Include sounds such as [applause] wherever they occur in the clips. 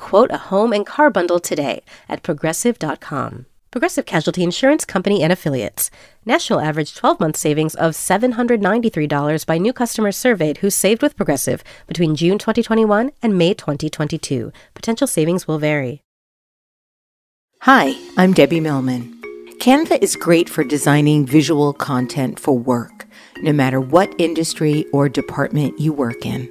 Quote a home and car bundle today at progressive.com. Progressive Casualty Insurance Company and Affiliates. National average 12 month savings of $793 by new customers surveyed who saved with Progressive between June 2021 and May 2022. Potential savings will vary. Hi, I'm Debbie Millman. Canva is great for designing visual content for work, no matter what industry or department you work in.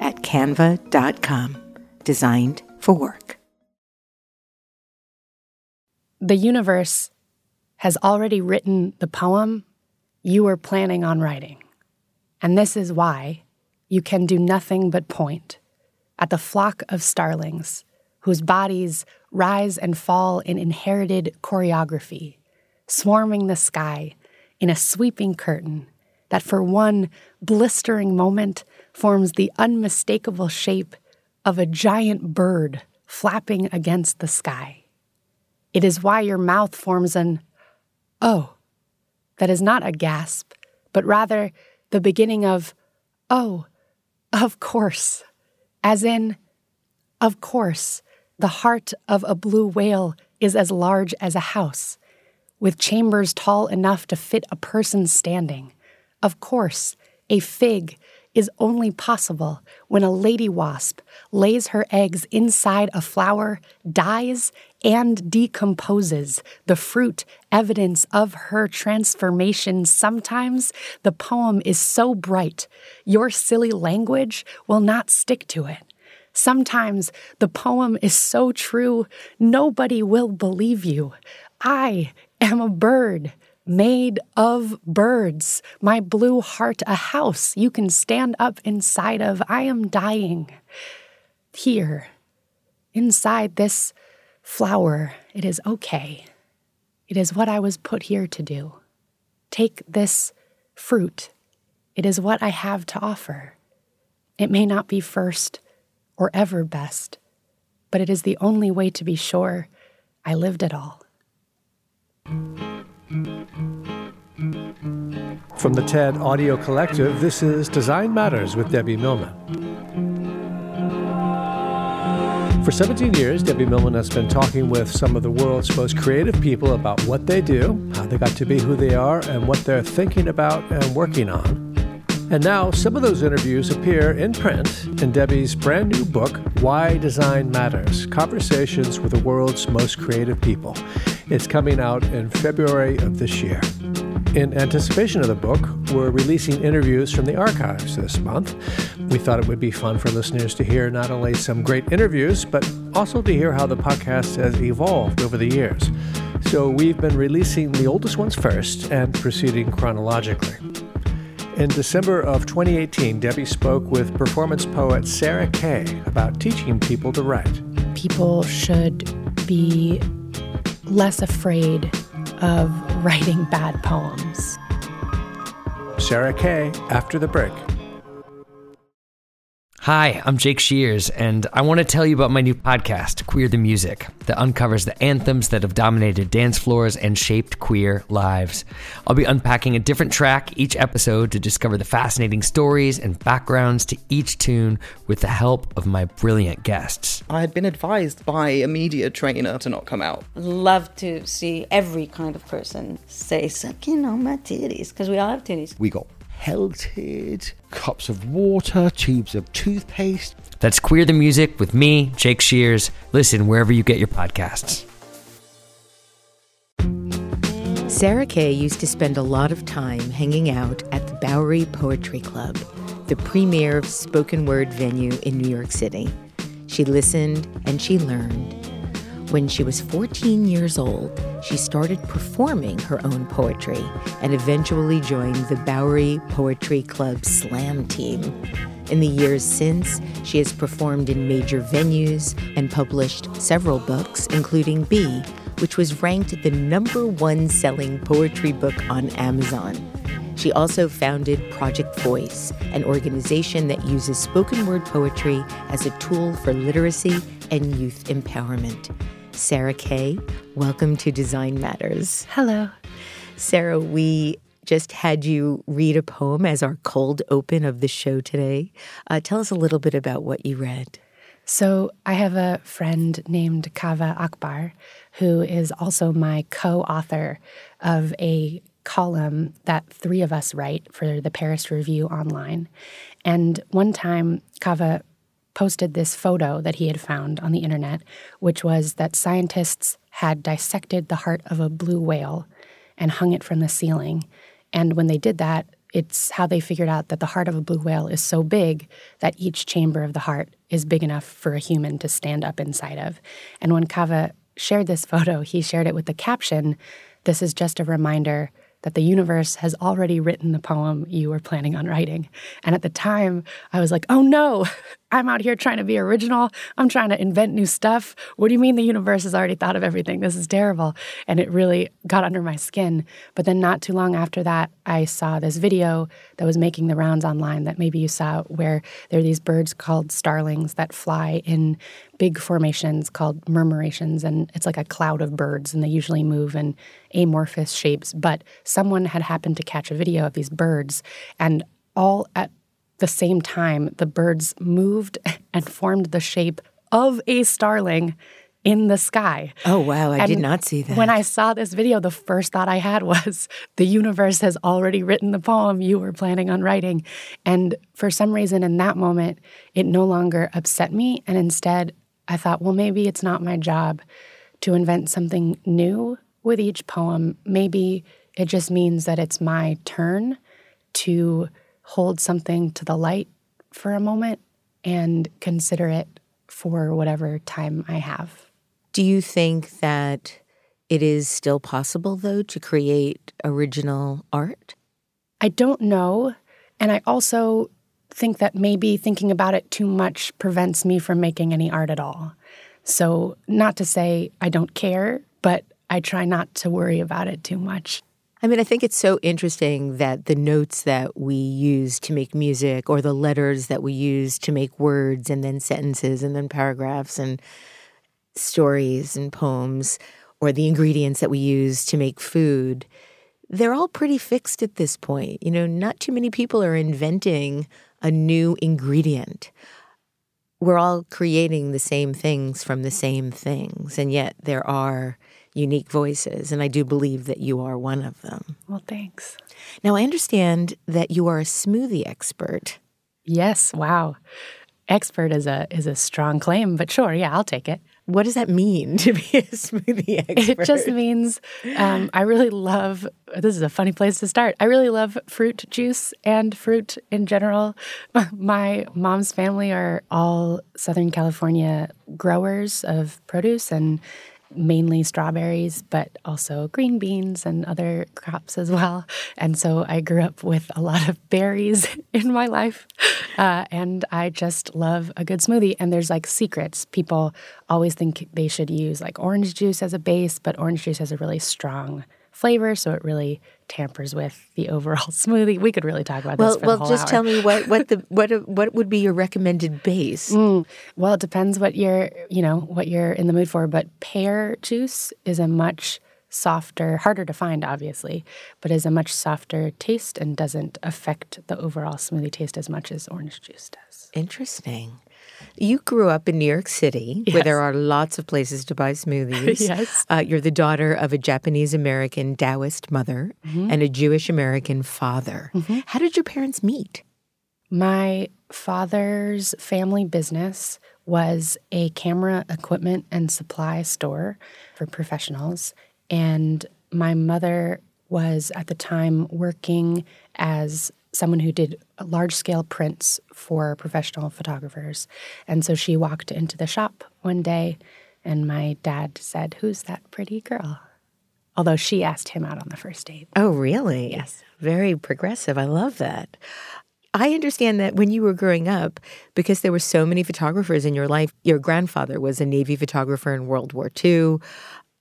at canva.com. Designed for work. The universe has already written the poem you were planning on writing. And this is why you can do nothing but point at the flock of starlings whose bodies rise and fall in inherited choreography, swarming the sky in a sweeping curtain that for one blistering moment forms the unmistakable shape of a giant bird flapping against the sky. It is why your mouth forms an oh that is not a gasp, but rather the beginning of oh, of course, as in, of course, the heart of a blue whale is as large as a house, with chambers tall enough to fit a person standing. Of course, a fig is only possible when a lady wasp lays her eggs inside a flower, dies, and decomposes, the fruit evidence of her transformation. Sometimes the poem is so bright, your silly language will not stick to it. Sometimes the poem is so true, nobody will believe you. I am a bird made of birds. My blue heart, a house you can stand up inside of. I am dying. Here, inside this flower, it is okay. It is what I was put here to do. Take this fruit. It is what I have to offer. It may not be first or ever best, but it is the only way to be sure I lived it all. From the TED Audio Collective, this is Design Matters with Debbie Millman. For 17 years, Debbie Millman has been talking with some of the world's most creative people about what they do, how they got to be who they are, and what they're thinking about and working on. And now, some of those interviews appear in print in Debbie's brand new book, Why Design Matters Conversations with the World's Most Creative People. It's coming out in February of this year. In anticipation of the book, we're releasing interviews from the archives this month. We thought it would be fun for listeners to hear not only some great interviews, but also to hear how the podcast has evolved over the years. So we've been releasing the oldest ones first and proceeding chronologically. In December of 2018, Debbie spoke with performance poet Sarah Kay about teaching people to write. People should be less afraid of writing bad poems. Sarah Kay after the break. Hi, I'm Jake Shears, and I want to tell you about my new podcast, Queer the Music, that uncovers the anthems that have dominated dance floors and shaped queer lives. I'll be unpacking a different track each episode to discover the fascinating stories and backgrounds to each tune with the help of my brilliant guests. I had been advised by a media trainer to not come out. Love to see every kind of person say, sucking on my titties, because we all have titties. We got pelted, cups of water, tubes of toothpaste. That's Queer the Music with me, Jake Shears. Listen wherever you get your podcasts. Sarah Kay used to spend a lot of time hanging out at the Bowery Poetry Club, the premier spoken word venue in New York City. She listened and she learned. When she was 14 years old, she started performing her own poetry and eventually joined the Bowery Poetry Club Slam team. In the years since, she has performed in major venues and published several books, including B, which was ranked the number one selling poetry book on Amazon. She also founded Project Voice, an organization that uses spoken word poetry as a tool for literacy and youth empowerment. Sarah Kay, welcome to Design Matters. Hello. Sarah, we just had you read a poem as our cold open of the show today. Uh, tell us a little bit about what you read. So, I have a friend named Kaveh Akbar who is also my co author of a column that three of us write for the Paris Review online. And one time, Kaveh posted this photo that he had found on the internet, which was that scientists had dissected the heart of a blue whale and hung it from the ceiling. And when they did that, it's how they figured out that the heart of a blue whale is so big that each chamber of the heart is big enough for a human to stand up inside of. And when Kaveh shared this photo, he shared it with the caption This is just a reminder that the universe has already written the poem you were planning on writing. And at the time, I was like, oh no, [laughs] I'm out here trying to be original. I'm trying to invent new stuff. What do you mean the universe has already thought of everything? This is terrible. And it really got under my skin. But then, not too long after that, I saw this video that was making the rounds online that maybe you saw, where there are these birds called starlings that fly in big formations called murmurations. And it's like a cloud of birds, and they usually move in amorphous shapes. But someone had happened to catch a video of these birds, and all at the same time, the birds moved [laughs] and formed the shape of a starling in the sky. Oh, wow. I And did not see that. When I saw this video, the first thought I had [laughs] was the universe has already written the poem you were planning on writing. And for some reason, in that moment, it no longer upset me. And instead, I thought, well, maybe it's not my job to invent something new with each poem. Maybe it just means that it's my turn to hold something to the light for a moment and consider it for whatever time I have. Do you think that it is still possible, though, to create original art? I don't know. And I also think that maybe thinking about it too much prevents me from making any art at all. So, not to say I don't care, but I try not to worry about it too much. I mean, I think it's so interesting that the notes that we use to make music or the letters that we use to make words and then sentences and then paragraphs and stories and poems or the ingredients that we use to make food, they're all pretty fixed at this point. You know, not too many people are inventing a new ingredient. We're all creating the same things from the same things, and yet there are unique voices, and I do believe that you are one of them. Well, thanks. Now, I understand that you are a smoothie expert. Yes, wow. Expert is a is a strong claim, but sure, yeah, I'll take it. What does that mean to be a smoothie expert? It just means um, I really love. This is a funny place to start. I really love fruit juice and fruit in general. [laughs] My mom's family are all Southern California growers of produce and mainly strawberries, but also green beans and other crops as well. And so I grew up with a lot of berries [laughs] in my life. Uh, and I just love a good smoothie. And there's like secrets. People always think they should use like orange juice as a base, but orange juice has a really strong flavor, so it really tampers with the overall [laughs] smoothie. We could really talk about well, this for well, just hour. tell me what what the [laughs] what what would be your recommended base? Mm, well, it depends what you're, you know, what you're in the mood for. But pear juice is a much softer, harder to find, obviously, but is a much softer taste and doesn't affect the overall smoothie taste as much as orange juice does. Interesting. You grew up in New York City, where there are lots of places to buy smoothies. [laughs] Yes. Uh, you're the daughter of a Japanese American Taoist mother Mm-hmm. and a Jewish American father. How did your parents meet? My father's family business was a camera equipment and supply store for professionals. And my mother was at the time working as someone who did large scale prints for professional photographers. And so she walked into the shop one day, and my dad said, Who's that pretty girl? Although she asked him out on the first date. Oh, really? Yes. Very progressive. I love that. I understand that when you were growing up, because there were so many photographers in your life, your grandfather was a Navy photographer in World War II.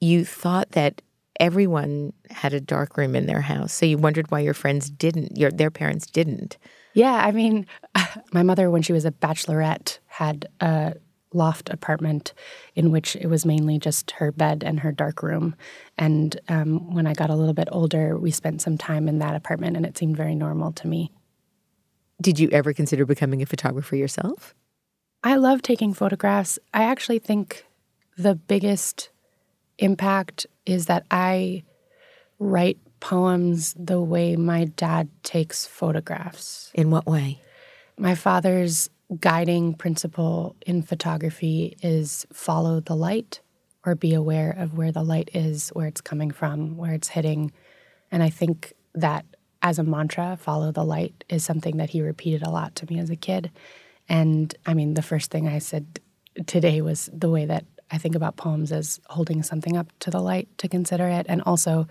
You thought that everyone had a dark room in their house. So you wondered why your friends didn't, your their parents didn't. Yeah, I mean, [laughs] my mother, when she was a bachelorette, had a loft apartment in which it was mainly just her bed and her dark room. And um, when I got a little bit older, we spent some time in that apartment, and it seemed very normal to me. Did you ever consider becoming a photographer yourself? I love taking photographs. I actually think the biggest impact is that I write poems the way my dad takes photographs. In what way? My father's guiding principle in photography is follow the light or be aware of where the light is, where it's coming from, where it's hitting. And I think that as a mantra, follow the light is something that he repeated a lot to me as a kid. And I mean, the first thing I said today was the way that I think about poems as holding something up to the light to consider it. And also,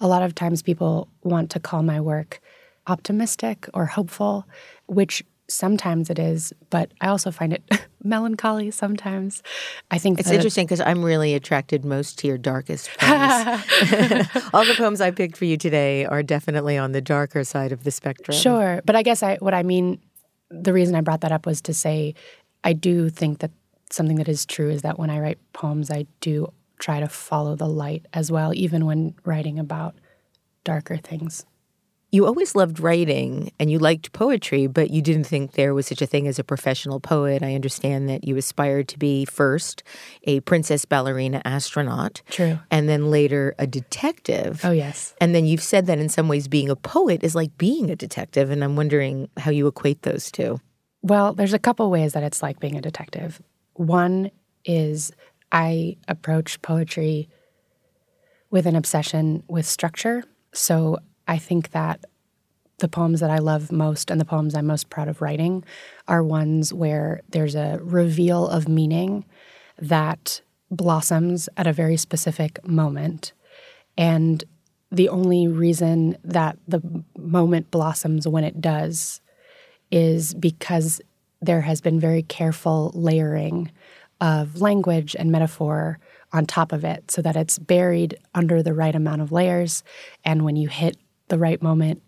a lot of times people want to call my work optimistic or hopeful, which sometimes it is, but I also find it [laughs] melancholy sometimes. I think It's interesting because I'm really attracted most to your darkest poems. [laughs] All the poems I picked for you today are definitely on the darker side of the spectrum. Sure, but I guess I what I mean, the reason I brought that up was to say, I do think that something that is true is that when I write poems, I do try to follow the light as well, even when writing about darker things. You always loved writing and you liked poetry, but you didn't think there was such a thing as a professional poet. I understand that you aspired to be first a princess ballerina astronaut. True. And then later a detective. Oh yes. And then you've said that in some ways being a poet is like being a detective. And I'm wondering how you equate those two. Well, there's a couple ways that it's like being a detective. One is I approach poetry with an obsession with structure. So I think that the poems that I love most and the poems I'm most proud of writing are ones where there's a reveal of meaning that blossoms at a very specific moment. And the only reason that the moment blossoms when it does is because there has been very careful layering of language and metaphor on top of it so that it's buried under the right amount of layers. And when you hit the right moment,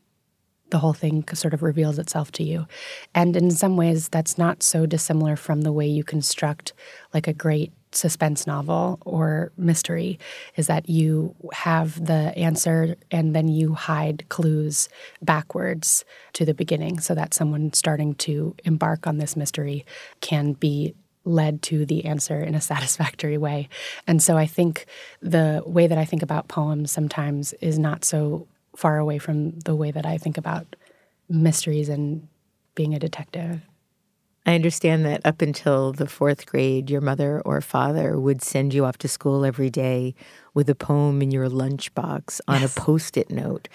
the whole thing sort of reveals itself to you. And in some ways, that's not so dissimilar from the way you construct like a great suspense novel or mystery is that you have the answer and then you hide clues backwards to the beginning so that someone starting to embark on this mystery can be led to the answer in a [laughs] satisfactory way. And so I think the way that I think about poems sometimes is not so far away from the way that I think about mysteries and being a detective. I understand that up until the fourth grade, your mother or father would send you off to school every day with a poem in your lunchbox on a post it note.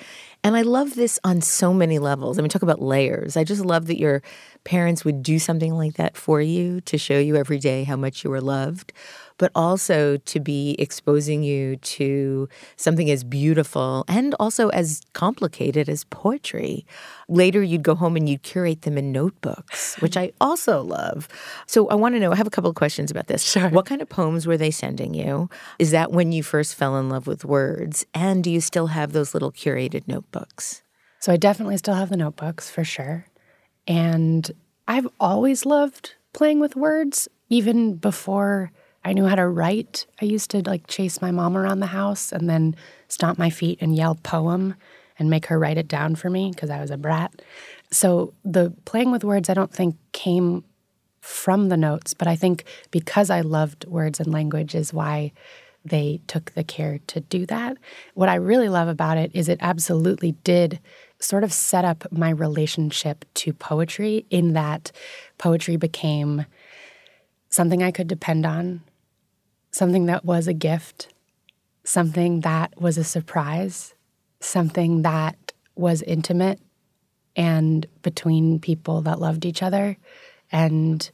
And I love this on so many levels. I mean, talk about layers. I just love that your parents would do something like that for you to show you every day how much you were loved, but also to be exposing you to something as beautiful and also as complicated as poetry. Later, you'd go home and you'd curate them in notebooks, which I also love. So I want to know I have a couple of questions about this. Sure. What kind of poems were they sending you? Is that when you first fell in love with words? And do you still have those little curated notebooks? So I definitely still have the notebooks for sure. And I've always loved playing with words, even before I knew how to write. I used to like chase my mom around the house and then stomp my feet and yell poem and make her write it down for me because I was a brat. So the playing with words, I don't think came from the notes, but I think because I loved words and language is why they took the care to do that. What I really love about it is it absolutely did sort of set up my relationship to poetry in that poetry became something I could depend on, something that was a gift, something that was a surprise, something that was intimate and between people that loved each other. And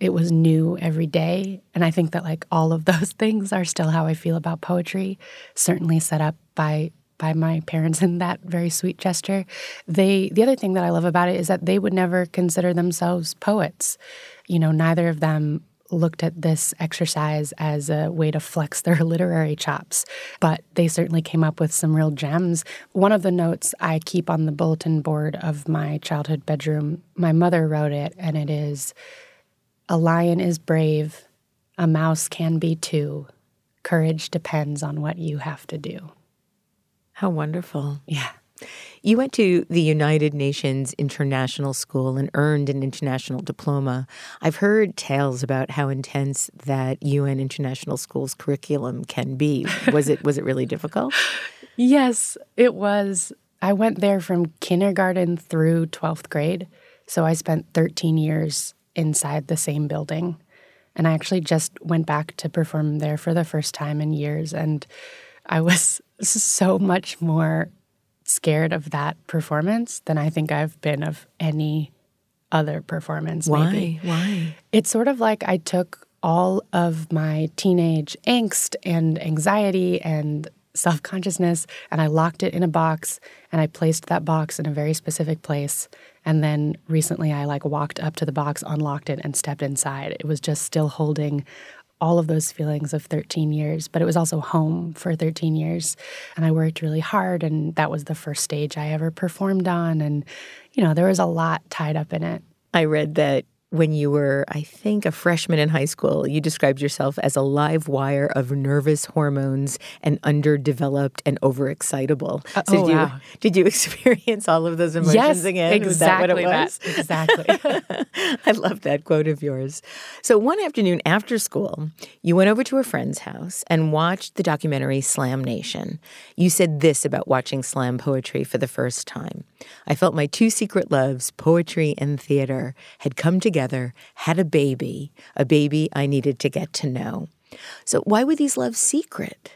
it was new every day. And I think that like all of [laughs] those things are still how I feel about poetry, certainly set up by by my parents [laughs] in that very sweet gesture. They the other thing that I love about it is that they would never consider themselves poets. You know, neither of them looked at this exercise as a way to flex [laughs] their literary chops, but they certainly came up with some real gems. One of the notes I keep on the bulletin board of my childhood bedroom, my mother wrote it, and it is A lion is brave, a mouse can be too. Courage depends on what you have to do. How wonderful. Yeah. You went to the United Nations International School and earned an international diploma. I've heard tales about how intense that UN International School's curriculum can be. Was it was it really difficult? [laughs] Yes, it was. I went there from kindergarten through 12th grade. So I spent 13 years inside the same building. And I actually just went back to perform there for the first time in years and I was [laughs] so much more scared of that performance than I think I've been of any other performance. Why? Maybe. Why? It's sort of like I took all of my teenage angst and anxiety and self consciousness and I locked it in a box and I placed that box in a very specific place. And then recently I like walked up to the box, unlocked it, and stepped inside. It was just still holding all of those feelings of 13 years, but it was also home for 13 years. And I worked really hard, and that was the first stage I ever performed on. And, you know, there was a lot tied up in it. I read that when you were, I think, a freshman in high school, you described yourself as a live wire of nervous hormones and underdeveloped and overexcitable. Uh, so oh, did, you, wow. [laughs] did you experience all of those emotions yes, again? exactly that what it was? [laughs] Exactly. I love that quote of yours. So one afternoon after school, you went over to a friend's house and watched the documentary Slam Nation. You said this about watching slam poetry for the first time. I felt my two secret loves, poetry and theater, had come together, had a baby, a baby I needed to get to know. So why were these loves secret?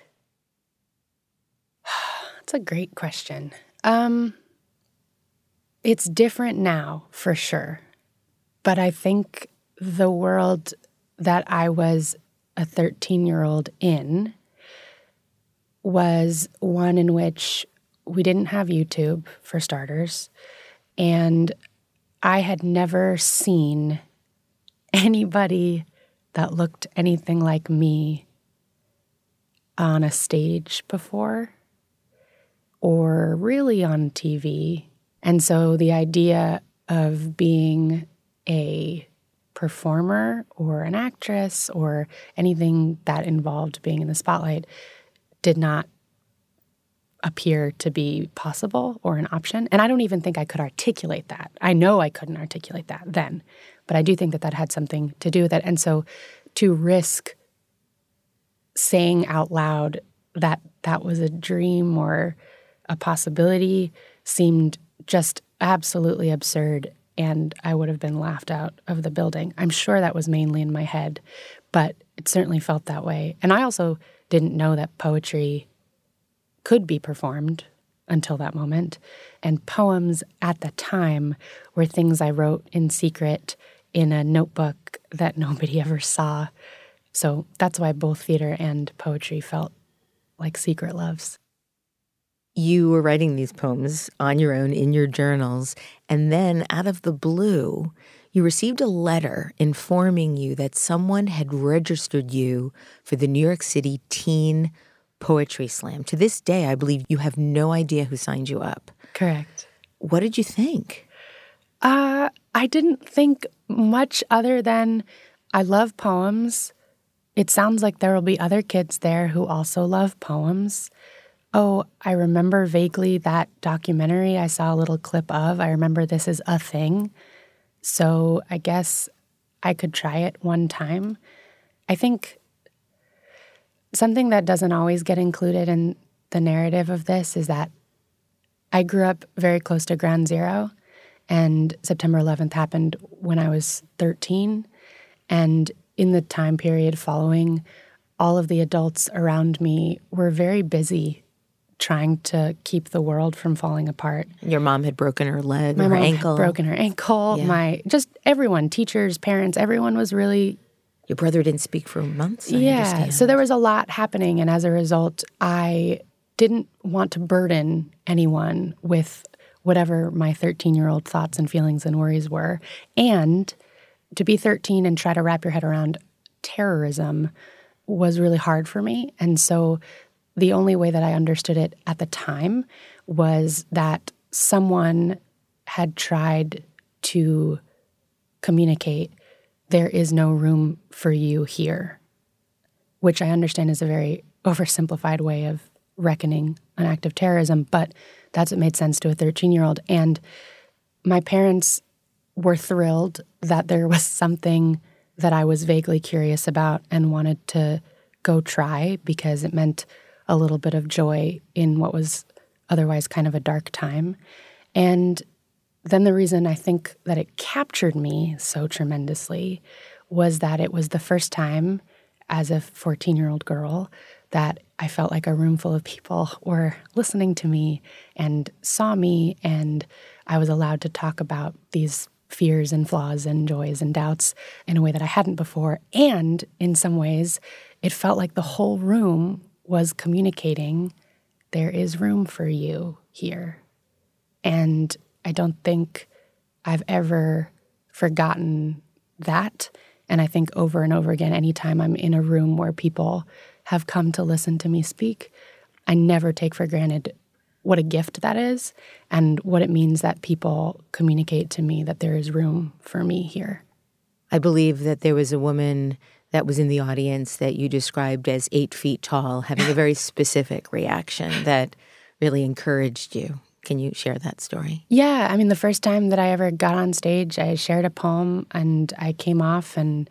[sighs] That's a great question. Um, it's different now, for sure. But I think the world that I was a 13 year old in was one in which we didn't have YouTube, for starters. And I had never seen anybody that looked anything like me on a stage before or really on TV. And so the idea of being a performer or an actress or anything that involved being in the spotlight did not appear to be possible or an option. And I don't even think I could articulate that. I know I couldn't articulate that then, but I do think that that had something to do with it. And so to risk saying out loud that that was a dream or a possibility seemed just absolutely absurd. And I would have been laughed out of the building. I'm sure that was mainly in my head, but it certainly felt that way. And I also didn't know that poetry could be performed until that moment. And poems at the time were things I wrote in secret in a notebook that [laughs] nobody ever saw. So that's why both theater and poetry felt like secret loves. You were writing these poems on your own in your journals, and then out of the blue, you received a letter informing you that someone had registered you for the New York City Teen Poetry Slam. To this day, I believe you have no idea who signed you up. Correct. What did you think? Uh, I didn't think much other than I love poems. It sounds like there will be other kids there who also love poems. Oh, I remember vaguely that documentary I saw a little clip of. I remember this is a thing. So I guess I could try it one time. I think something that doesn't always get included in the narrative of this is that I grew up very close to ground zero, and September 11th happened when I was 13. And in the time period following, all of the adults around me were very busy trying to keep the world from falling apart. Your mom had broken her leg, My her mom had ankle. broken her ankle. Yeah. My just everyone, teachers, parents, everyone was really Your brother didn't speak for months. I yeah. understand. So there was a lot happening, and as a result, I didn't want to burden anyone with whatever my 13 year old thoughts and feelings and worries were. And to be 13 and try to wrap your head around terrorism was really hard for me. And so the only way that I understood it at the time was that someone had tried to communicate there is no room for you here, which I understand is a very oversimplified way of reckoning an act of terrorism, but that's what made sense to a 13 year old. And my parents were thrilled that there was [laughs] something that I was vaguely curious about and wanted to go try because it meant a little bit of joy in what was otherwise kind of a dark time. And then the reason I think that it captured me so tremendously was that it was the first time as a 14 year old girl that I felt like a room full of people were listening to me and saw me, and I was allowed to talk about these fears and flaws and joys and doubts in a way that I hadn't before. And in some ways, it felt like the whole room was communicating there is room for you here. And I don't think I've ever forgotten that. And I think over and over again, anytime I'm in a room where people have come to listen to me speak, I never take for granted what a gift that is and what it means that people communicate to me that there is room for me here. I believe that there was a woman that was in the audience that you described as eight feet tall, having a very [laughs] specific reaction that really encouraged you. Can you share that story? Yeah, I mean, the first time that I ever got on stage, I shared a poem and I came off, and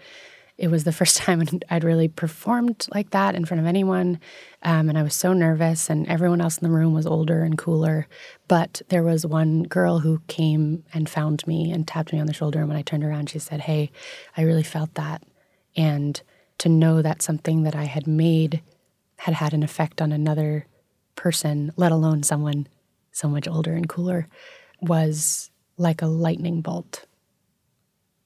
it was the [laughs] first time [laughs] I'd really performed like that in front of anyone. Um, and I was so nervous, and everyone else in the room was older and cooler. But there was one girl who came and found me and tapped me on the shoulder. And when I turned around, she said, Hey, I really felt that. And to know that something that I had made had had an effect on another person, let alone someone so much older and cooler, was like a lightning bolt.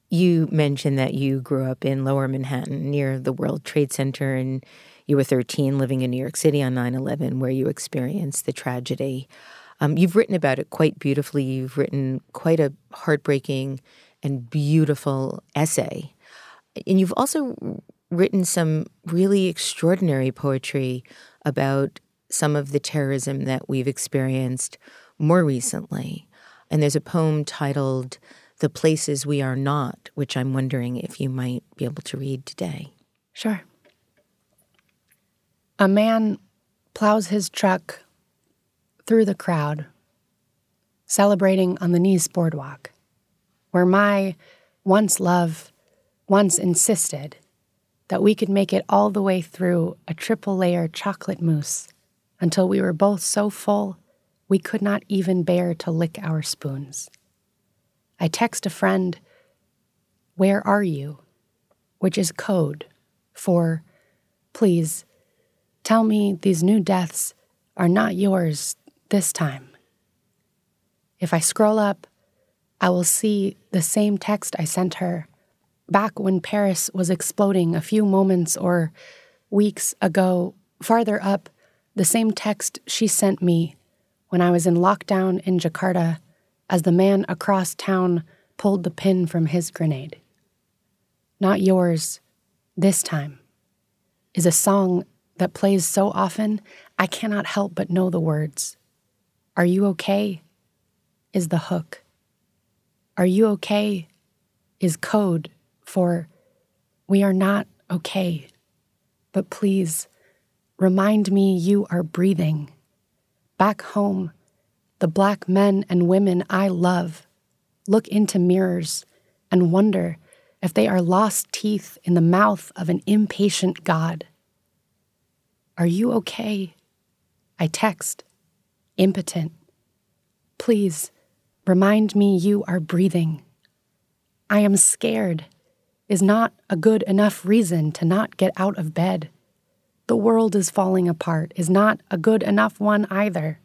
You mentioned that you grew up in lower Manhattan near the World Trade Center and you were 13 living in New York City on 9 11, where you experienced the tragedy. Um, you've written about it quite beautifully. You've written quite a heartbreaking and beautiful essay. And you've also written some really extraordinary poetry about some of the terrorism that we've experienced more recently. And there's a poem titled The Places We Are Not, which I'm wondering if you might be able to read today. Sure. A man plows his truck through the crowd, celebrating on the Nice boardwalk, where my once love once insisted that we could make it all the way through a triple layer chocolate mousse until we were both so full we could not even bear to lick our spoons. I text a friend, Where are you? which is code for, Please tell me these new deaths are not yours this time. If I scroll up, I will see the same text I sent her back when Paris was exploding a few moments or weeks ago. Farther up, the same text she sent me when I was in lockdown in Jakarta as the man across town pulled the pin from his grenade. Not yours, this time, is a song that plays so often I cannot help but know the words. Are you okay? is the hook. Are you okay? is code for we are not okay. But please remind me you are breathing. Back home, the black men and women I love look into mirrors and wonder if they are lost teeth in the mouth of an impatient God. Are you okay? I text, impotent. Please remind me you are breathing. I am scared is not a good enough reason to not get out of bed. The world is falling apart is not a good enough one either.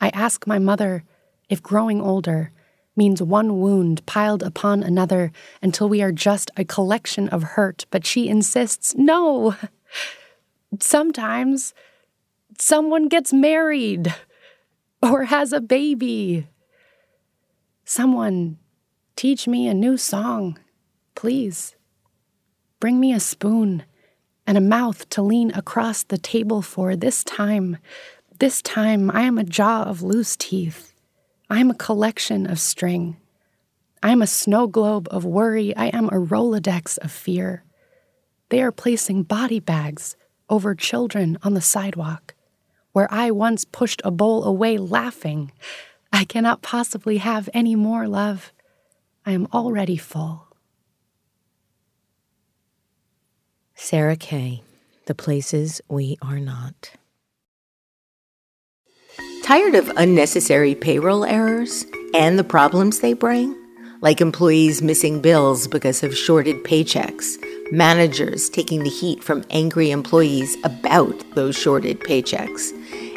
I ask my mother if growing older means one wound piled upon another until we are just a collection of hurt, but she insists no. Sometimes someone gets married or has a baby. Someone teach me a new song, please. Bring me a spoon and a mouth to lean across the table for this time. This time I am a jaw of loose teeth. I am a collection of string. I am a snow globe of worry. I am a Rolodex of fear. They are placing body bags over children on the sidewalk, where I once pushed a bowl away laughing. I cannot possibly have any more love. I am already full. Sarah Kay, The Places We Are Not. Tired of unnecessary payroll errors and the problems they bring? Like employees missing bills because of shorted paychecks, managers taking the heat from angry employees about those shorted paychecks,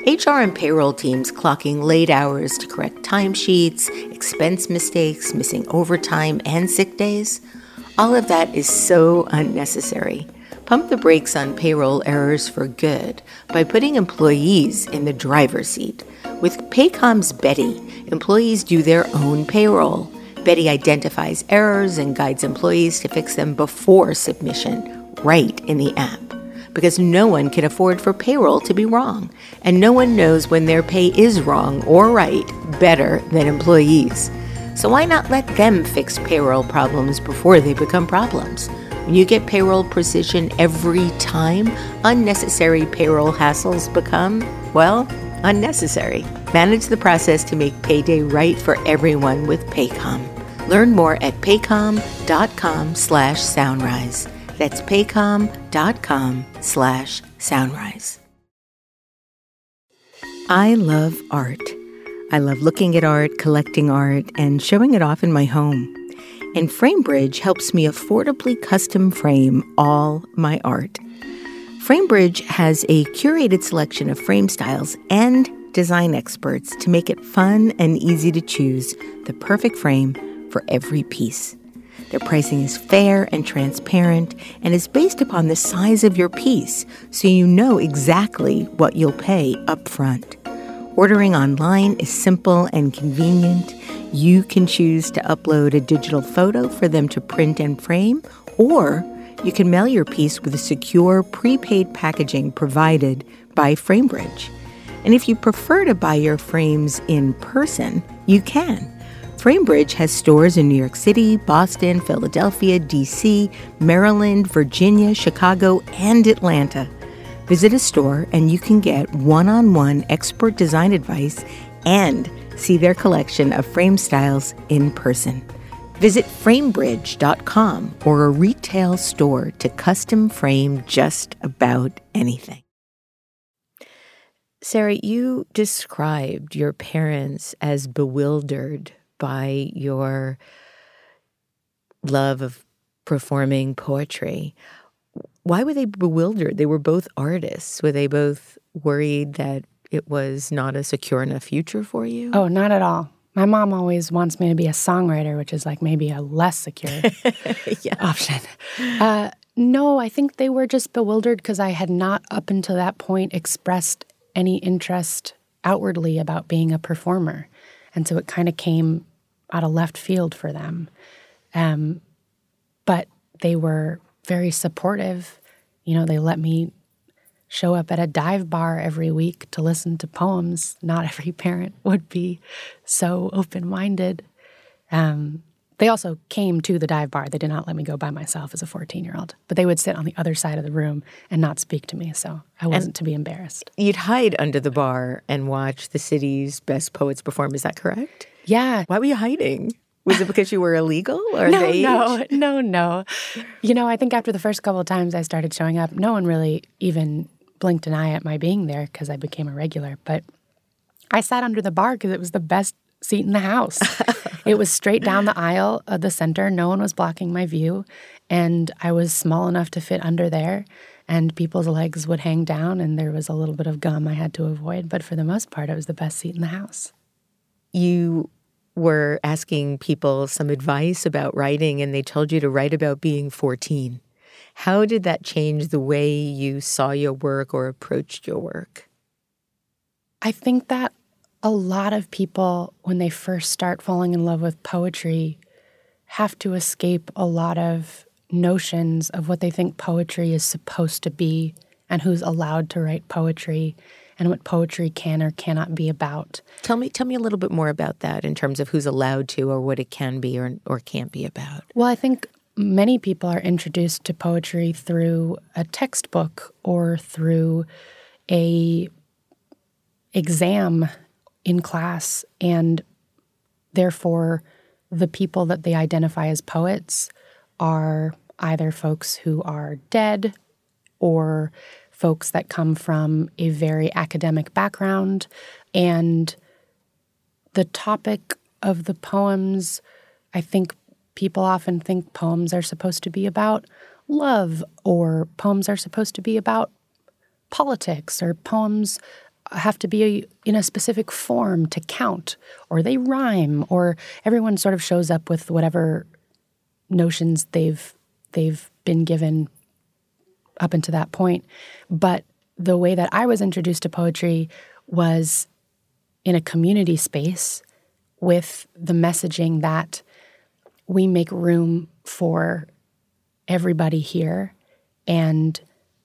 HR and payroll teams clocking late hours to correct timesheets, expense mistakes, missing overtime, and sick days. All of that is so unnecessary. Pump the brakes on payroll errors for good by putting employees in the driver's seat. With Paycom's Beti, employees do their own payroll. Beti identifies errors and guides employees to fix them before submission, right in the app. Because no one can afford for payroll to be wrong, and no one knows when their pay is wrong or right better than employees. So why not let them fix payroll problems before they become problems? When you get payroll precision every time, unnecessary payroll hassles become, well, unnecessary. Manage the process to make payday right for everyone with Paycom. Learn more at paycom.com slash soundrise. That's paycom.com slash soundrise. I love art. I love looking at art, collecting art, and showing it off in my home and FrameBridge helps me affordably custom frame all my art. FrameBridge has a curated selection of frame styles and design experts to make it fun and easy to choose the perfect frame for every piece. Their pricing is fair and transparent and is based upon the size of your piece, so you know exactly what you'll pay up front. Ordering online is simple and convenient. You can choose to upload a digital photo for them to print and frame, or you can mail your piece with a secure prepaid packaging provided by FrameBridge. And if you prefer to buy your frames in person, you can. FrameBridge has stores in New York City, Boston, Philadelphia, DC, Maryland, Virginia, Chicago, and Atlanta. Visit a store and you can get one on one expert design advice and see their collection of frame styles in person. Visit framebridge.com or a retail store to custom frame just about anything. Sarah, you described your parents as bewildered by your love of performing poetry. Why were they bewildered? They were both artists. Were they both worried that it was not a secure enough future for you? Oh, not at all. My mom always wants me to be a songwriter, which is like maybe a less secure [laughs] yeah. option. Uh, no, I think they were just bewildered because I had not, up until that point, expressed any interest outwardly about being a performer. And so it kind of came out of left field for them. Um, but they were very supportive. You know, they let me show up at a dive bar every week to listen to poems. Not [laughs] every parent would be so open minded. Um, they also came to the dive bar. They did not let me go by myself as a 14 year old, but they would sit on the other side of the room and not speak to me. So I wasn't and to be embarrassed. You'd hide under the bar and watch the city's best poets perform. Is that correct? Yeah. Why were you hiding? Was it because you were illegal or no, the no, no, no. You know, I think after the first couple of times I started showing up, no one really even blinked an eye at my being there because I became a regular. But I sat under the bar because it was the best seat in the house. [laughs] it was straight down the aisle of the center. No one was blocking my view. And I was small enough to fit under there. And people's legs would hang down, and there was a little bit of gum I had to avoid. But for the most part, it was the best seat in the house. You were asking people some advice about writing, and they told you to write about being 14. How did that change the way you saw your work or approached your work? I think that a lot of people, when they first start falling in love with poetry, have to escape a lot of notions of what they think poetry is supposed to be and who's allowed to write poetry and what poetry can or cannot be about. Tell me tell me a little bit more about that in terms of who's allowed to or what it can be or or can't be about. Well, I think many people are introduced to poetry through a textbook or through a exam in class and therefore the people that they identify as poets are either folks who are dead or folks that come from a very academic background. And the topic of the poems i think people often think poems are supposed to be about love or poems are supposed to be about politics or poems have to be in a specific form to count or they rhyme or everyone sort of shows up with whatever notions they've they've been given up until that point. But the way that I was introduced to poetry was in a community space with the messaging that we make room for everybody here and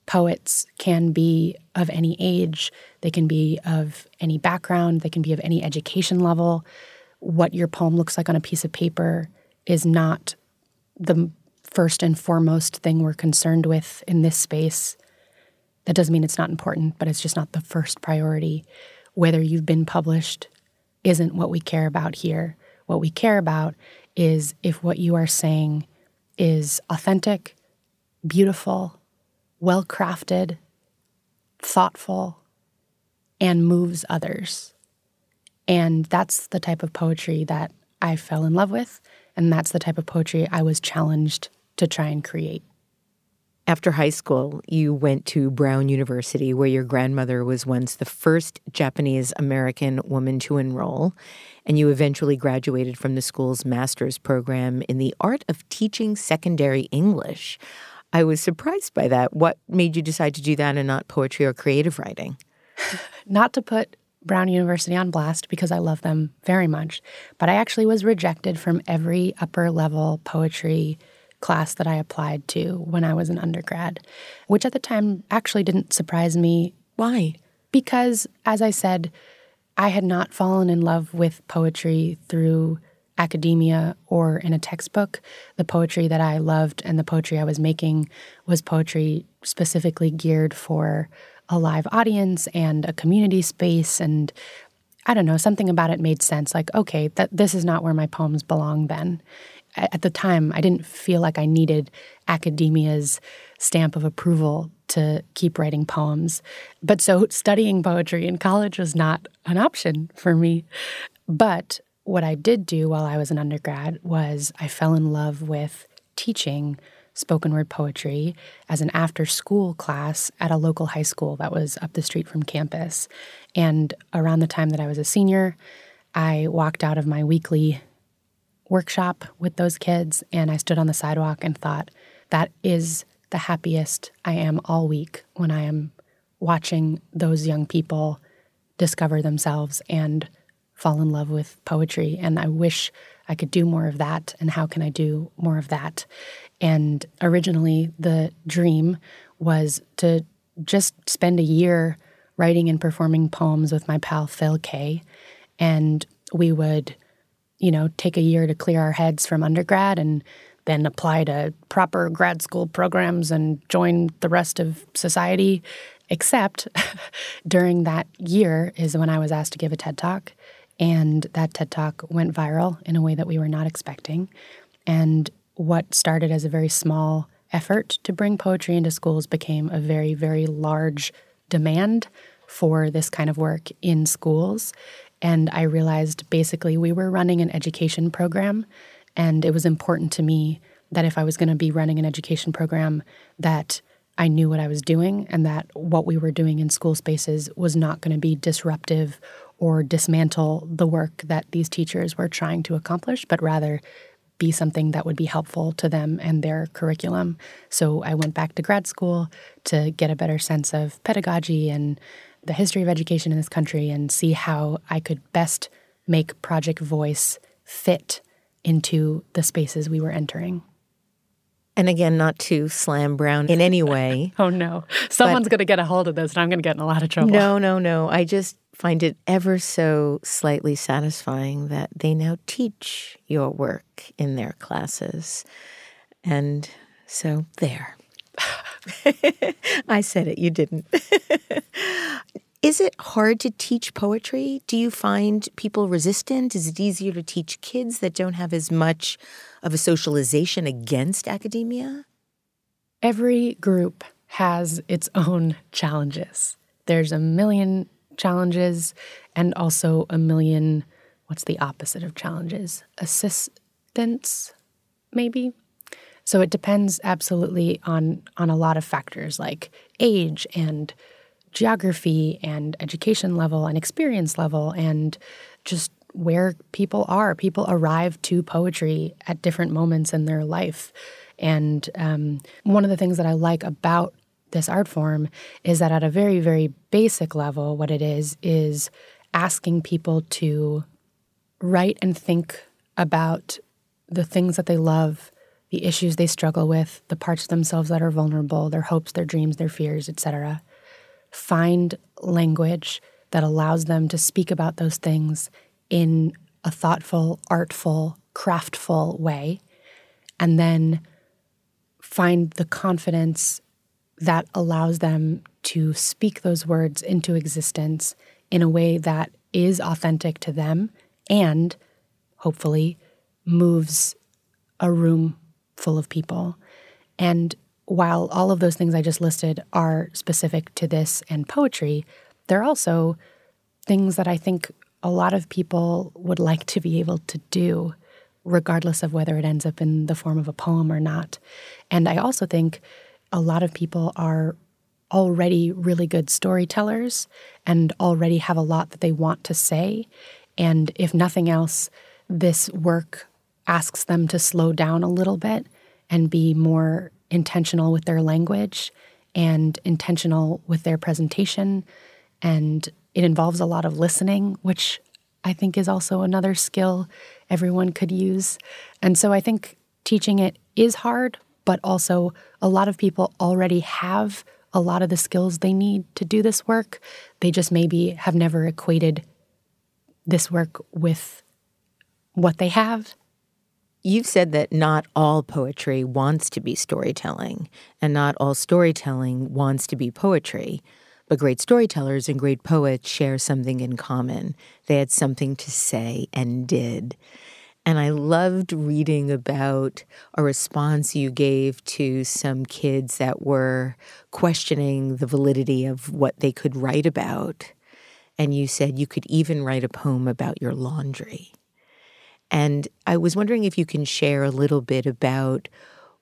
poets can be of any age, they can be of any background, they can be of any education level. What your poem looks like on a piece of paper is not the first and foremost thing we're concerned with in this space. That doesn't mean it's not important, but it's just not the first priority. Whether you've been published isn't what we care about here. What we care about is if what you are saying is authentic, beautiful, well crafted, thoughtful, and moves others. And that's the type of poetry that I fell in love with. And that's the type of poetry I was challenged to try and create. After high school, you went to Brown University, where your grandmother was once the first Japanese American woman to enroll, and you eventually graduated from the school's master's program in the art of teaching secondary English. I was surprised by that. What made you decide to do that and not poetry or creative writing? [laughs] Not to put Brown University on blast because I love them very much, but I actually was rejected from every upper level poetry class that I applied to when I was an undergrad, which at the time actually didn't surprise me. Why? Because, as I said, I had not fallen in love with poetry through academia or in a textbook. The poetry that I loved and the poetry I was making was poetry specifically geared for a live audience and a community space and I don't know, something about it made sense. Like, okay, that this is not where my poems belong then. At the time, I didn't feel like I needed academia's stamp of approval to keep writing poems. But so studying poetry in college was not an option for me. But what I did do while I was an undergrad was I fell in love with teaching spoken word poetry as an after school class at a local high school that was up the street from campus. And around the time that I was a senior, I walked out of my weekly workshop with those kids and I stood on the sidewalk and thought, that is the happiest I am all week when I am watching those young people discover themselves and fall in love with poetry. And I wish I could do more of that. And how can I do more of that? And originally, the dream was to just spend a year writing and performing poems with my pal Phil Kaye. And we would, you know, take a year to clear our heads from undergrad and then apply to proper grad school programs and join the rest of society. Except [laughs] during that year is when I was asked to give a TED talk And that TED Talk went viral in a way that we were not expecting. And what started as a very small effort to bring poetry into schools became a very, very large demand for this kind of work in schools. And I realized basically we were running an education program, and it was important to me that if I was going to be running an education program, that I knew what I was doing and that what we were doing in school spaces was not going to be disruptive or dismantle the work that these teachers were trying to accomplish, but rather be something that would be helpful to them and their curriculum. So I went back to grad school to get a better sense of pedagogy and the history of education in this country and see how I could best make Project Voice fit into the spaces we were entering. And again, not to slam Brown in any way. [laughs] oh, no. Someone's going to get a hold of this and I'm going to get in a lot of trouble. No, no, no. I just find it ever so slightly satisfying that they now teach your work in their classes. And so there. [laughs] [laughs] I said it, you didn't. Is it hard to teach poetry? Do you find people resistant? Is it easier to teach kids that don't have as much of a socialization against academia? Every group has its own challenges. There's a million challenges and also a million, what's the opposite of challenges? Assistance, maybe? So it depends absolutely on on a lot of factors like age and geography and education level and experience level and just where people are. People arrive to poetry at different moments in their life. And um, one of the things that I like about this art form is that at a very, very basic level, what it is, is asking people to write and think about the things that they love, the issues they struggle with, the parts of themselves that are vulnerable, their hopes, their dreams, their fears, etc find language that allows them to speak about those things in a thoughtful, artful, craftful way, and then find the confidence that allows them to speak those words into existence in a way that is authentic to them and hopefully moves a room full of people. And while all of those things I just listed are specific to this and poetry, they're also things that I think a lot of people would like to be able to do, regardless of whether it ends up in the form of a poem or not. And I also think a lot of people are already really good storytellers and already have a lot that they want to say. And if nothing else, this work asks them to slow down a little bit and be more intentional with their language and intentional with their presentation. And it involves a lot of listening, which I think is also another skill everyone could use. And so I think teaching it is hard, but also a lot of people already have a lot of the skills they need to do this work. They just maybe have never equated this work with what they have You've said that not all poetry wants to be storytelling, and not all storytelling wants to be poetry. But great storytellers and great poets share something in common. They had something to say and did. And I loved reading about a response you gave to some kids that were questioning the validity of what they could write about. And you said you could even write a poem about your laundry. And I was wondering if you can share a little bit about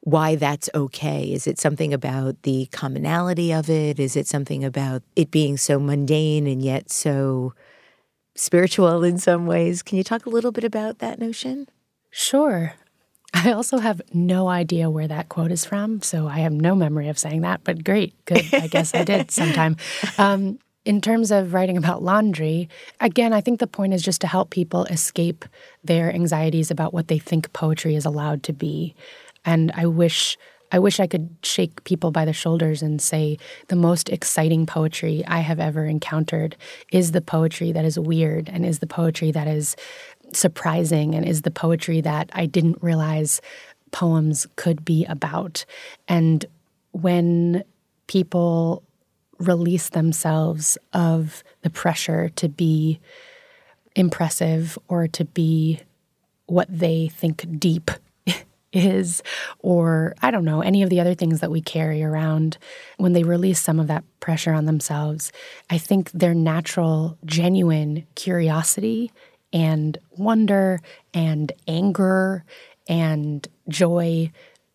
why that's okay. Is it something about the commonality of it? Is it something about it being so mundane and yet so spiritual in some ways? Can you talk a little bit about that notion? Sure. I also have no idea where that quote is from, so I have no memory of saying that, but great. Good. I guess I did [laughs] sometime. Um, in terms of writing about laundry, again, I think the point is just to help people escape their anxieties about what they think poetry is allowed to be. And I wish I wish I could shake people by the shoulders and say the most exciting poetry I have ever encountered is the poetry that is weird and is the poetry that is surprising and is the poetry that I didn't realize poems could be about. And when people release themselves of the pressure to be impressive or to be what they think deep [laughs] is, or I don't know, any of the other things that we carry around when they release some of that pressure on themselves. I think their natural, genuine curiosity and wonder and anger and joy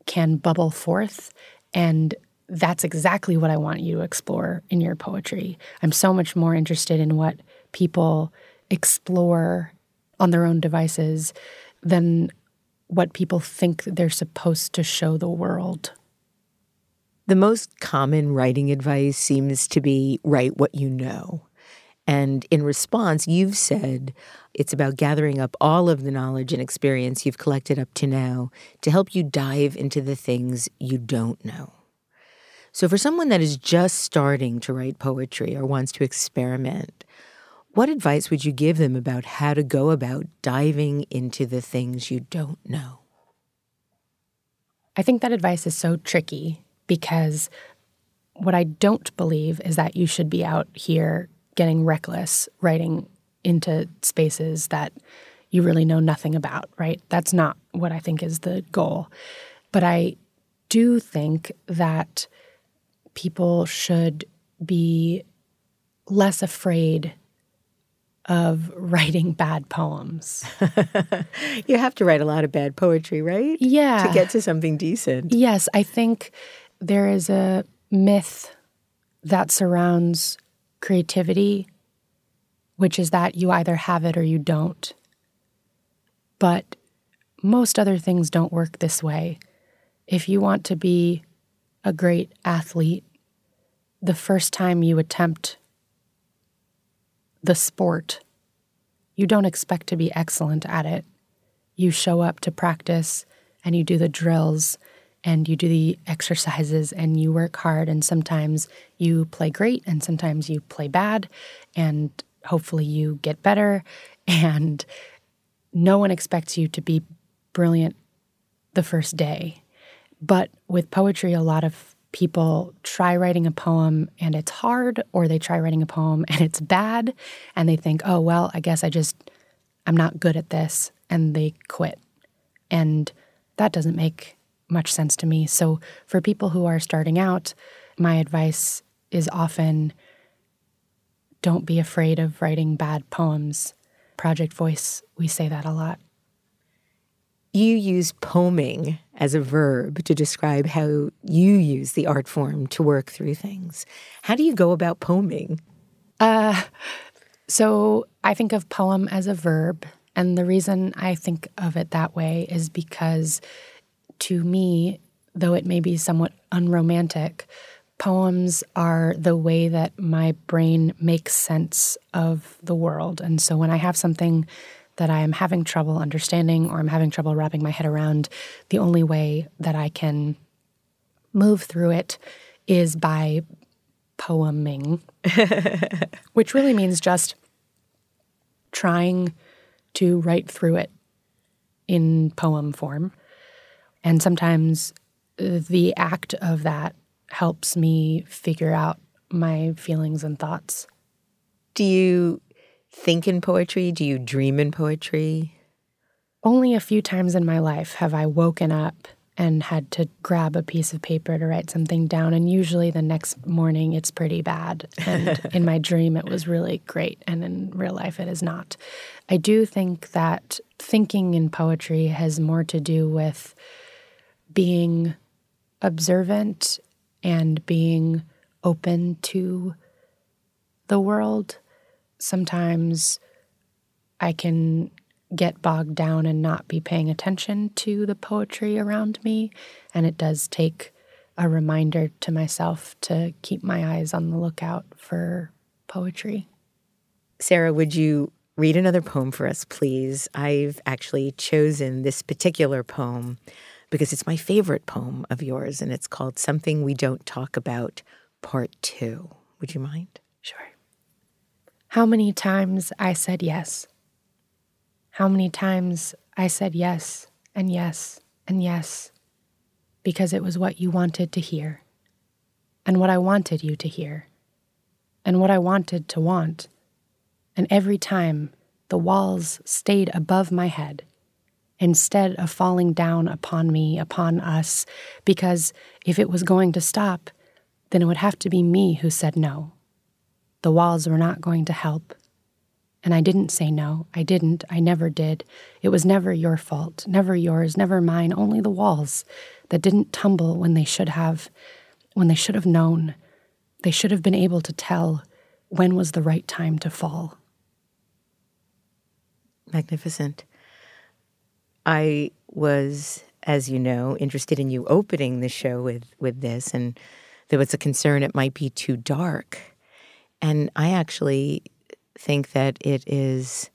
can bubble forth. And that's exactly what I want you to explore in your poetry. I'm so much more interested in what people explore on their own devices than what people think they're supposed to show the world. The most common writing advice seems to be write what you know. And in response, you've said it's about gathering up all of the knowledge and experience you've collected up to now to help you dive into the things you don't know. So, for someone that is just starting to write poetry or wants to experiment, what advice would you give them about how to go about diving into the things you don't know? I think that advice is so tricky because what I don't believe is that you should be out here getting reckless, writing into spaces that you really know nothing about, right? That's not what I think is the goal. But I do think that people should be less afraid of [laughs] writing bad poems. [laughs] you have to write a lot of bad poetry, right? Yeah. To get to something decent. Yes, I think there is a myth that surrounds creativity, which is that you either have it or you don't. But most other things don't work this way. If you want to be a great athlete, the first time you attempt the sport, you don't expect to be excellent at it. You show up to practice and you do the drills and you do the exercises and you work hard. And sometimes you play great and sometimes you play bad. And hopefully you get better. [laughs] And no one expects you to be brilliant the first day. But with poetry, a lot of people try writing a poem and it's hard, or they try writing a poem and it's bad, and they think, oh, well, I guess I just, I'm not good at this, and they quit. And that doesn't make much sense to me. So for people who are starting out, my advice is often don't be afraid of writing bad poems. Project Voice, we say that a lot. You use poeming as a verb to describe how you use the art form to work through things. How do you go about poeming? Uh, so I think of poem as a verb. And the reason I think of it that way is because to me, though it may be somewhat unromantic, poems are the way that my brain makes sense of the world. And so when I have something that I am having trouble understanding or I'm having trouble wrapping my head around, the only way that I can move through it is by poeming, [laughs] which really means just trying to write through it in poem form. And sometimes the act of that helps me figure out my feelings and thoughts. Do you think in poetry? Do you dream in poetry? Only a few times in my life have I woken up and had to grab a piece of paper to write something down. And usually the next morning it's pretty bad. And [laughs] in my dream it was really great. And in real life it is not. I do think that thinking in poetry has more to do with being observant and being open to the world sometimes I can get bogged down and not be paying attention to the poetry around me. And it does take a reminder to myself to keep my eyes on the lookout for poetry. Sarah, would you read another poem for us, please? I've actually chosen this particular poem because it's my favorite poem of yours, and it's called Something We Don't Talk About, Part Two. Would you mind? Sure. How many times I said yes. How many times I said yes and yes and yes because it was what you wanted to hear and what I wanted you to hear and what I wanted to want. And every time the walls stayed above my head instead of falling down upon me, upon us, because if it was going to stop, then it would have to be me who said no. The walls were not going to help. And I didn't say no. I didn't. I never did. It was never your fault, never yours, never mine, only the walls that didn't tumble when they should have, when they should have known. They should have been able to tell when was the right time to fall. Magnificent. I was, as you know, interested in you opening the show with, with this, and there was a concern it might be too dark. And I actually think that it is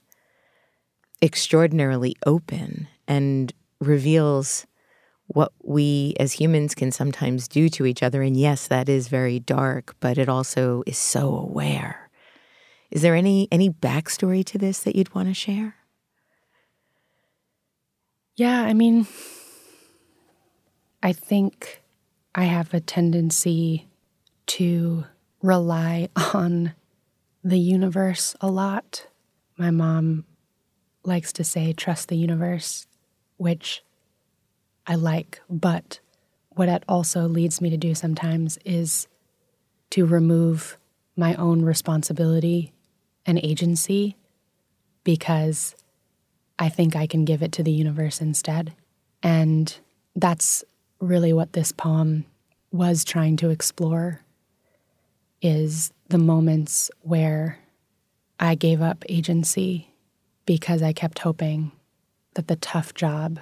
extraordinarily open and reveals what we as humans can sometimes do to each other. And yes, that is very dark, but it also is so aware. Is there any any backstory to this that you'd want to share? Yeah, I mean, I think I have a tendency to rely on the universe a lot. My mom likes to say, trust the universe, which I like, but what it also leads me to do sometimes is to remove my own responsibility and agency because I think I can give it to the universe instead. And that's really what this poem was trying to explore is the moments where I gave up agency because I kept hoping that the tough job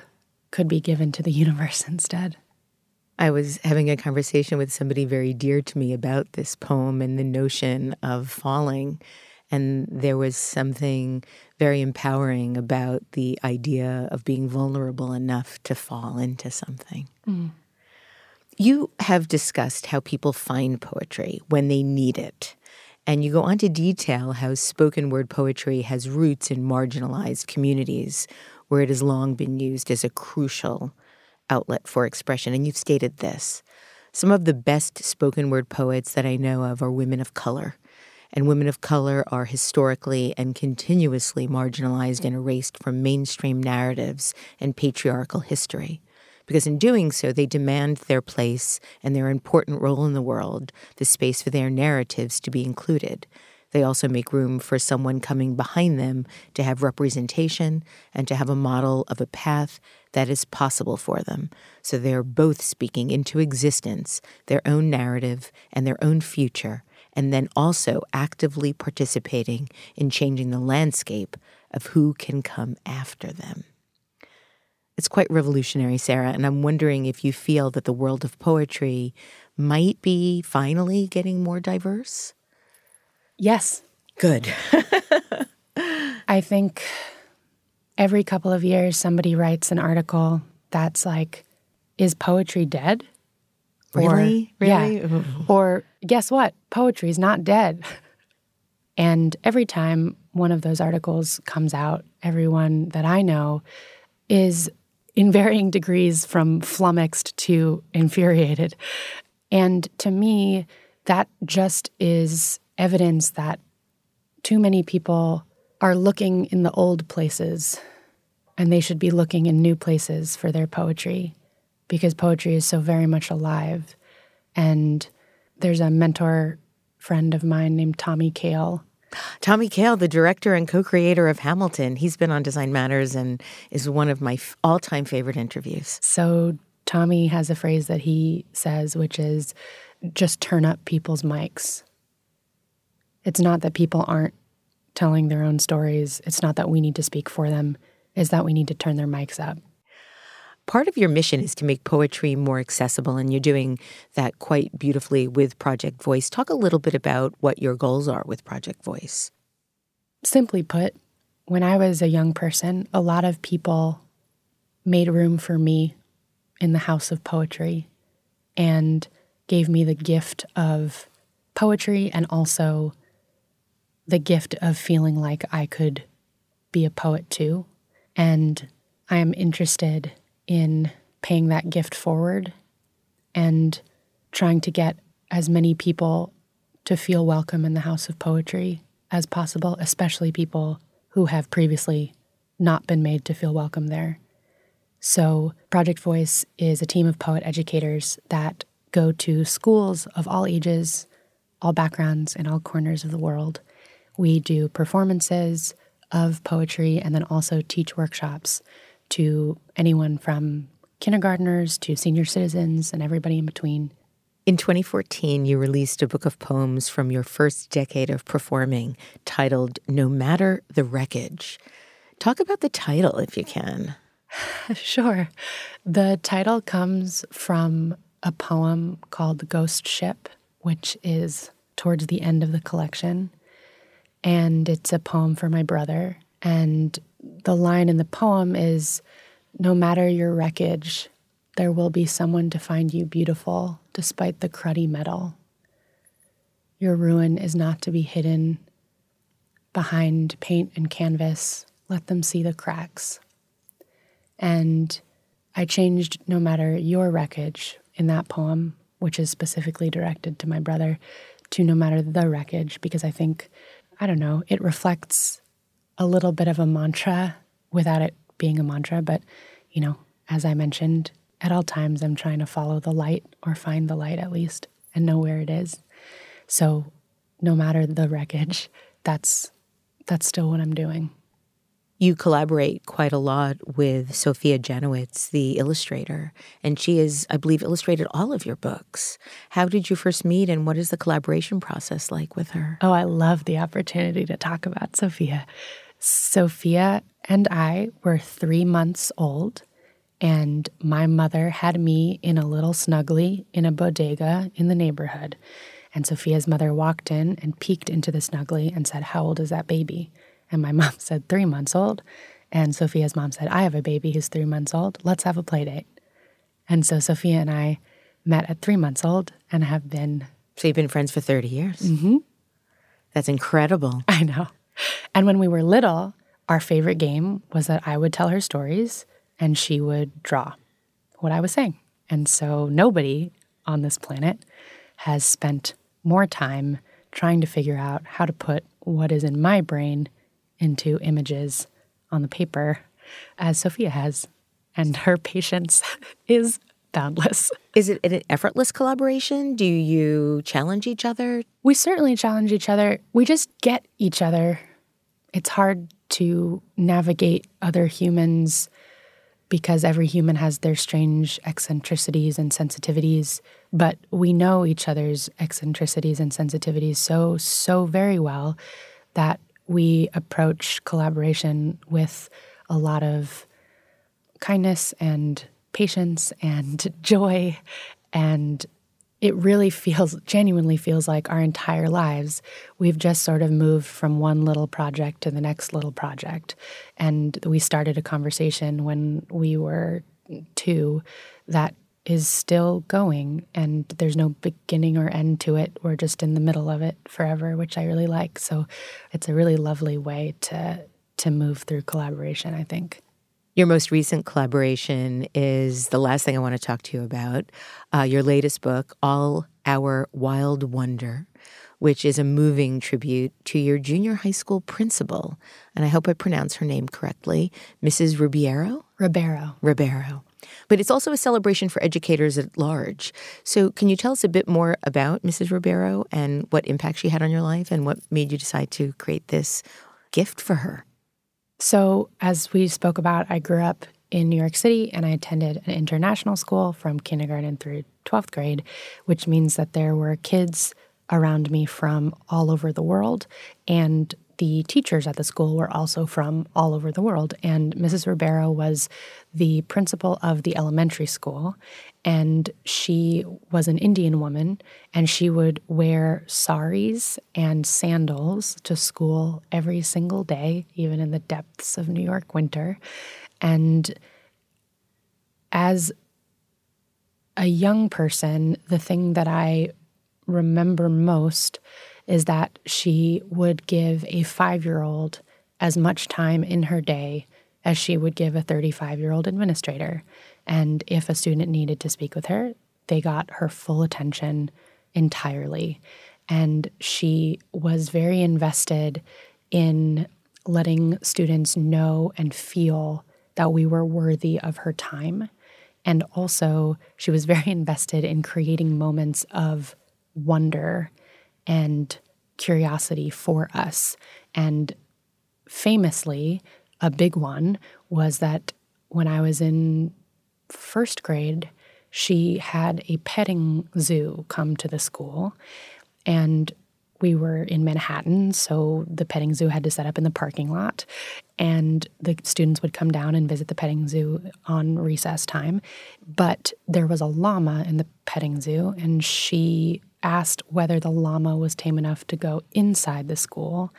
could be given to the [laughs] universe instead. I was having a conversation with somebody very dear to me about this poem and the notion of falling. And there was something very empowering about the idea of being vulnerable enough to fall into something. Mm. You have discussed how people find poetry when they need it. And you go on to detail how spoken word poetry has roots in marginalized communities where it has long been used as a crucial outlet for expression. And you've stated this some of the best spoken word poets that I know of are women of color. And women of color are historically and continuously marginalized and erased from mainstream narratives and patriarchal history because in doing so, they demand their place and their important role in the world, the space for their narratives to be included. They also make room for someone coming behind them to have representation and to have a model of a path that is possible for them. So they're both speaking into existence their own narrative and their own future, and then also actively participating in changing the landscape of who can come after them. It's quite revolutionary, Sarah, and I'm wondering if you feel that the world of poetry might be finally getting more diverse? Yes. Good. [laughs] I think every couple of years somebody writes an article that's like, is poetry dead? Really? Or, really? Yeah. or guess what? Poetry's not dead. And every time one of those articles comes out, everyone that I know is in varying degrees from flummoxed to infuriated. And to me, that just is evidence that too many people are looking in the old places and they should be looking in new places for their poetry because poetry is so very much alive. And there's a mentor friend of mine named Tommy Kail Tommy Kail, the director and co creator of Hamilton, he's been on Design Matters and is one of my all time favorite interviews. So, Tommy has a phrase that he says, which is just turn up people's mics. It's not that people aren't telling their own stories, it's not that we need to speak for them, it's that we need to turn their mics up part of your mission is to make poetry more accessible, and you're doing that quite beautifully with Project Voice. Talk a little bit about what your goals are with Project Voice. Simply put, when I was a young person, a lot of people made room for me in the house of poetry and gave me the gift of poetry and also the gift of feeling like I could be a poet too. And I am interested in paying that gift forward and trying to get as many people to feel welcome in the House of Poetry as possible, especially people who have previously not been made to feel welcome there. So, Project Voice is a team of poet educators that go to schools of all ages, all backgrounds, and all corners of the world. We do performances of poetry and then also teach workshops to anyone from kindergarteners to senior citizens and everybody in between. In 2014, you released a book of poems from your first decade of performing titled No Matter the Wreckage. Talk about the title if you can. [sighs] sure. The title comes from a poem called Ghost Ship, which is towards the end of the collection. And it's a poem for my brother. And the line in the poem is No matter your wreckage, there will be someone to find you beautiful despite the cruddy metal. Your ruin is not to be hidden behind paint and canvas. Let them see the cracks. And I changed no matter your wreckage in that poem, which is specifically directed to my brother, to no matter the wreckage, because I think, I don't know, it reflects a little bit of a mantra without it being a mantra. But, you know, as I mentioned, at all times I'm trying to follow the light or find the light at least and know where it is. So no matter the wreckage, that's that's still what I'm doing. You collaborate quite a lot with Sophia Janowitz, the illustrator, and she has, I believe, illustrated all of your books. How did you first meet, and what is the collaboration process like with her? Oh, I love the opportunity to talk about Sophia. Sophia and I were three months old, and my mother had me in a little snuggly in a bodega in the neighborhood. And Sophia's mother walked in and peeked into the snuggly and said, How old is that baby? And my [laughs] mom said, Three months old. And Sophia's mom said, I have a baby who's three months old. Let's have a play date. And so Sophia and I met at three months old and have been. So you've been friends for 30 years? Mm-hmm. That's incredible. [laughs] I know. And when we were little, our favorite game was that I would tell her stories and she would draw what I was saying. And so nobody on this planet has spent more time trying to figure out how to put what is in my brain into images on the paper as Sophia has. And her patience [laughs] is boundless. Is it an effortless collaboration? Do you challenge each other? We certainly challenge each other. We just get each other. It's hard to navigate other humans because every human has their strange eccentricities and sensitivities, but we know each other's eccentricities and sensitivities so, so very well that we approach collaboration with a lot of kindness and patience and [laughs] joy. And it really feels, genuinely feels like our entire lives, we've just sort of moved from one little project to the next little project. And we started a conversation when we were two that is still going and there's no beginning or end to it. We're just in the middle of it forever, which I really like. So it's a really lovely way to to move through collaboration, I think. Your most recent collaboration is the last thing I want to talk to you about. Uh, your latest book, All Our Wild Wonder, which is a moving tribute to your junior high school principal. And I hope I pronounce her name correctly, Mrs. Ribeiro? Ribeiro. Ribeiro. But it's also a celebration for educators at large. So, can you tell us a bit more about Mrs. Ribeiro and what impact she had on your life and what made you decide to create this gift for her? So, as we spoke about, I grew up in New York City and I attended an international school from kindergarten through 12th grade, which means that there were kids around me from all over the world. And the teachers at the school were also from all over the world. And Mrs. Ribeiro was the principal of the elementary school. And she was an Indian woman, and she would wear saris and sandals to school every single day, even in the depths of New York winter. And as a young person, the thing that I remember most is that she would give a five year old as much time in her day as she would give a 35 year old administrator. And if a student needed to speak with her, they got her full attention entirely. And she was very invested in letting students know and feel that we were worthy of her time. And also, she was very [laughs] invested in creating moments of wonder and curiosity for us. And famously, a big one was that when I was in first grade, she had a petting zoo come to the school. And we were in Manhattan, so the petting zoo had to set up in the parking lot. And the students would come down and visit the petting zoo on recess time. But there was a llama in the petting zoo, and she asked whether the llama was tame enough to go inside the school.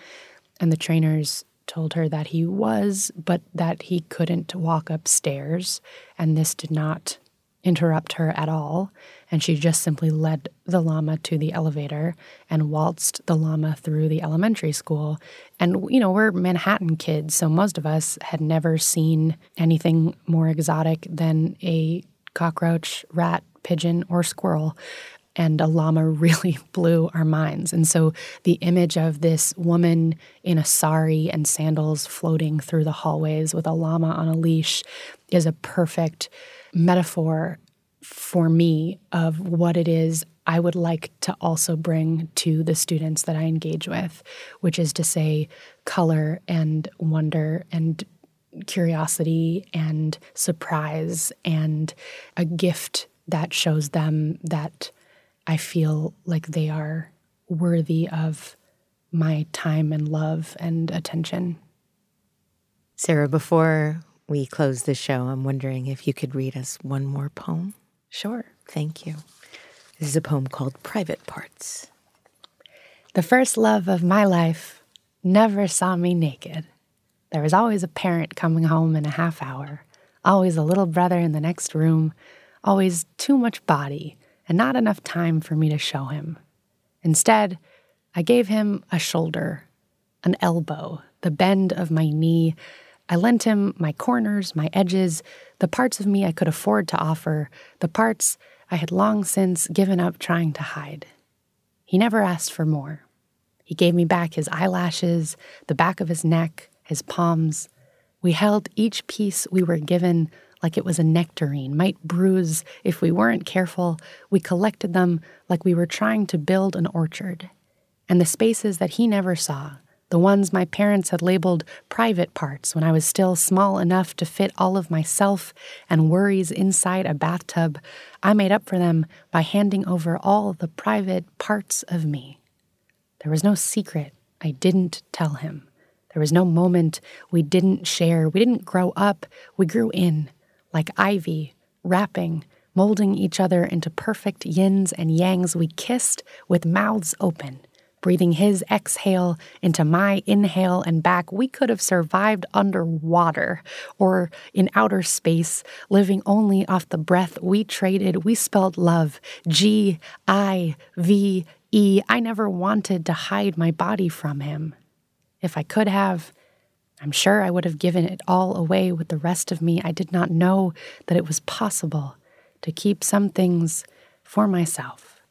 And the trainers told her that he was, but that he couldn't walk upstairs. And this did not interrupt her at all. And she just simply led the llama to the elevator and waltzed the llama through the elementary school. And, you know, we're Manhattan kids, so most of us had never seen anything more exotic than a cockroach, rat, pigeon, or squirrel and a llama [laughs] really blew our minds. And so the image of this woman in a sari and sandals floating through the hallways with a llama on a leash is a perfect metaphor for me of what it is I would like to also bring to the students that I engage with, which is to say, color and wonder and curiosity and surprise and a gift that shows them that I feel like they are worthy of my time and love and attention. Sarah, before we close the show, I'm wondering if you could read us one more poem. Sure. Thank you. This is a poem called Private Parts. The first love of my life never saw me naked. There was always a parent coming home in a half hour, always a little brother in the next room, always too much body and not enough time for me to show him. Instead, I gave him a shoulder, an elbow, the bend of my knee. I lent him my corners, my edges, the parts of me I could afford to offer, the parts I had long since given up trying to hide. He never asked for more. He gave me back his eyelashes, the back of his neck, his palms. We held each piece we were given like it was a nectarine, might bruise if we weren't careful. We collected them like we were trying to build an orchard. And the spaces that he never saw, the ones my parents had labeled private parts when I was still small enough to fit all of myself and worries inside a bathtub, I made up for them by handing over all the private parts of me. There was no secret I didn't tell him. There was no moment we didn't share. We didn't grow up, we grew in like ivy, wrapping, molding each other into perfect yins and yangs, we kissed with mouths open, breathing his exhale into my inhale and back. We could have survived underwater or in outer space, living only off the breath we traded. We spelled love G I V E. I never wanted to hide my body from him. If I could have, I'm sure I would have given it all away with the rest of me. I did not know that it was possible to keep some things for myself.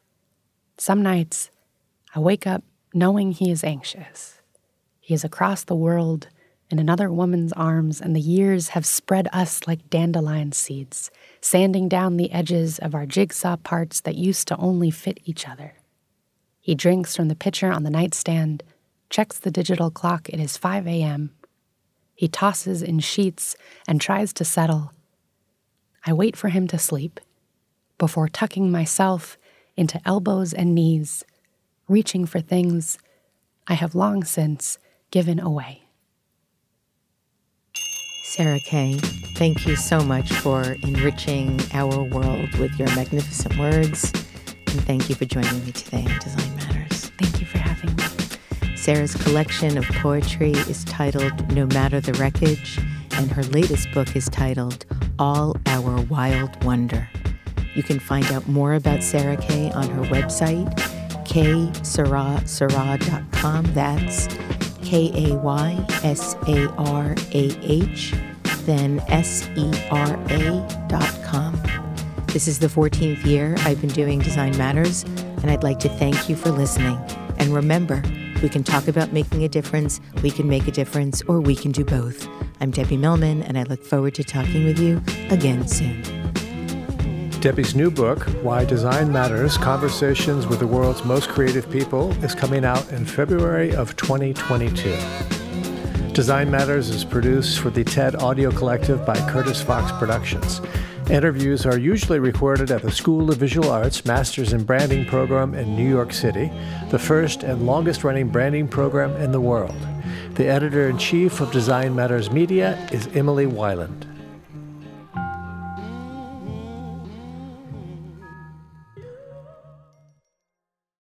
Some nights, I wake up knowing he is anxious. He is across the world in another woman's arms, and the years have spread us like dandelion seeds, sanding down the edges of our jigsaw parts that used to only fit each other. He drinks from the pitcher on the nightstand, checks the digital clock. It is 5 a.m. He tosses in sheets and tries to settle. I wait for him to sleep before tucking myself into elbows and knees, reaching for things I have long since given away. Sarah Kay, thank you so much for enriching our world with your magnificent words. And thank you for joining me today on Design Matters. Thank you for having me. Sarah's collection of poetry is titled No Matter the Wreckage, and her latest book is titled All Our Wild Wonder. You can find out more about Sarah Kay on her website, kaysarah.com. That's K A Y S A R A H, then S E R A.com. This is the 14th year I've been doing Design Matters, and I'd like to thank you for listening. And remember, We can talk about making a difference, we can make a difference, or we can do both. I'm Debbie Millman, and I look forward to talking with you again soon. Debbie's new book, Why Design Matters Conversations with the World's Most Creative People, is coming out in February of 2022. Design Matters is produced for the TED Audio Collective by Curtis Fox Productions. Interviews are usually recorded at the School of Visual Arts Masters in Branding program in New York City, the first and longest running branding program in the world. The editor in chief of Design Matters Media is Emily Weiland.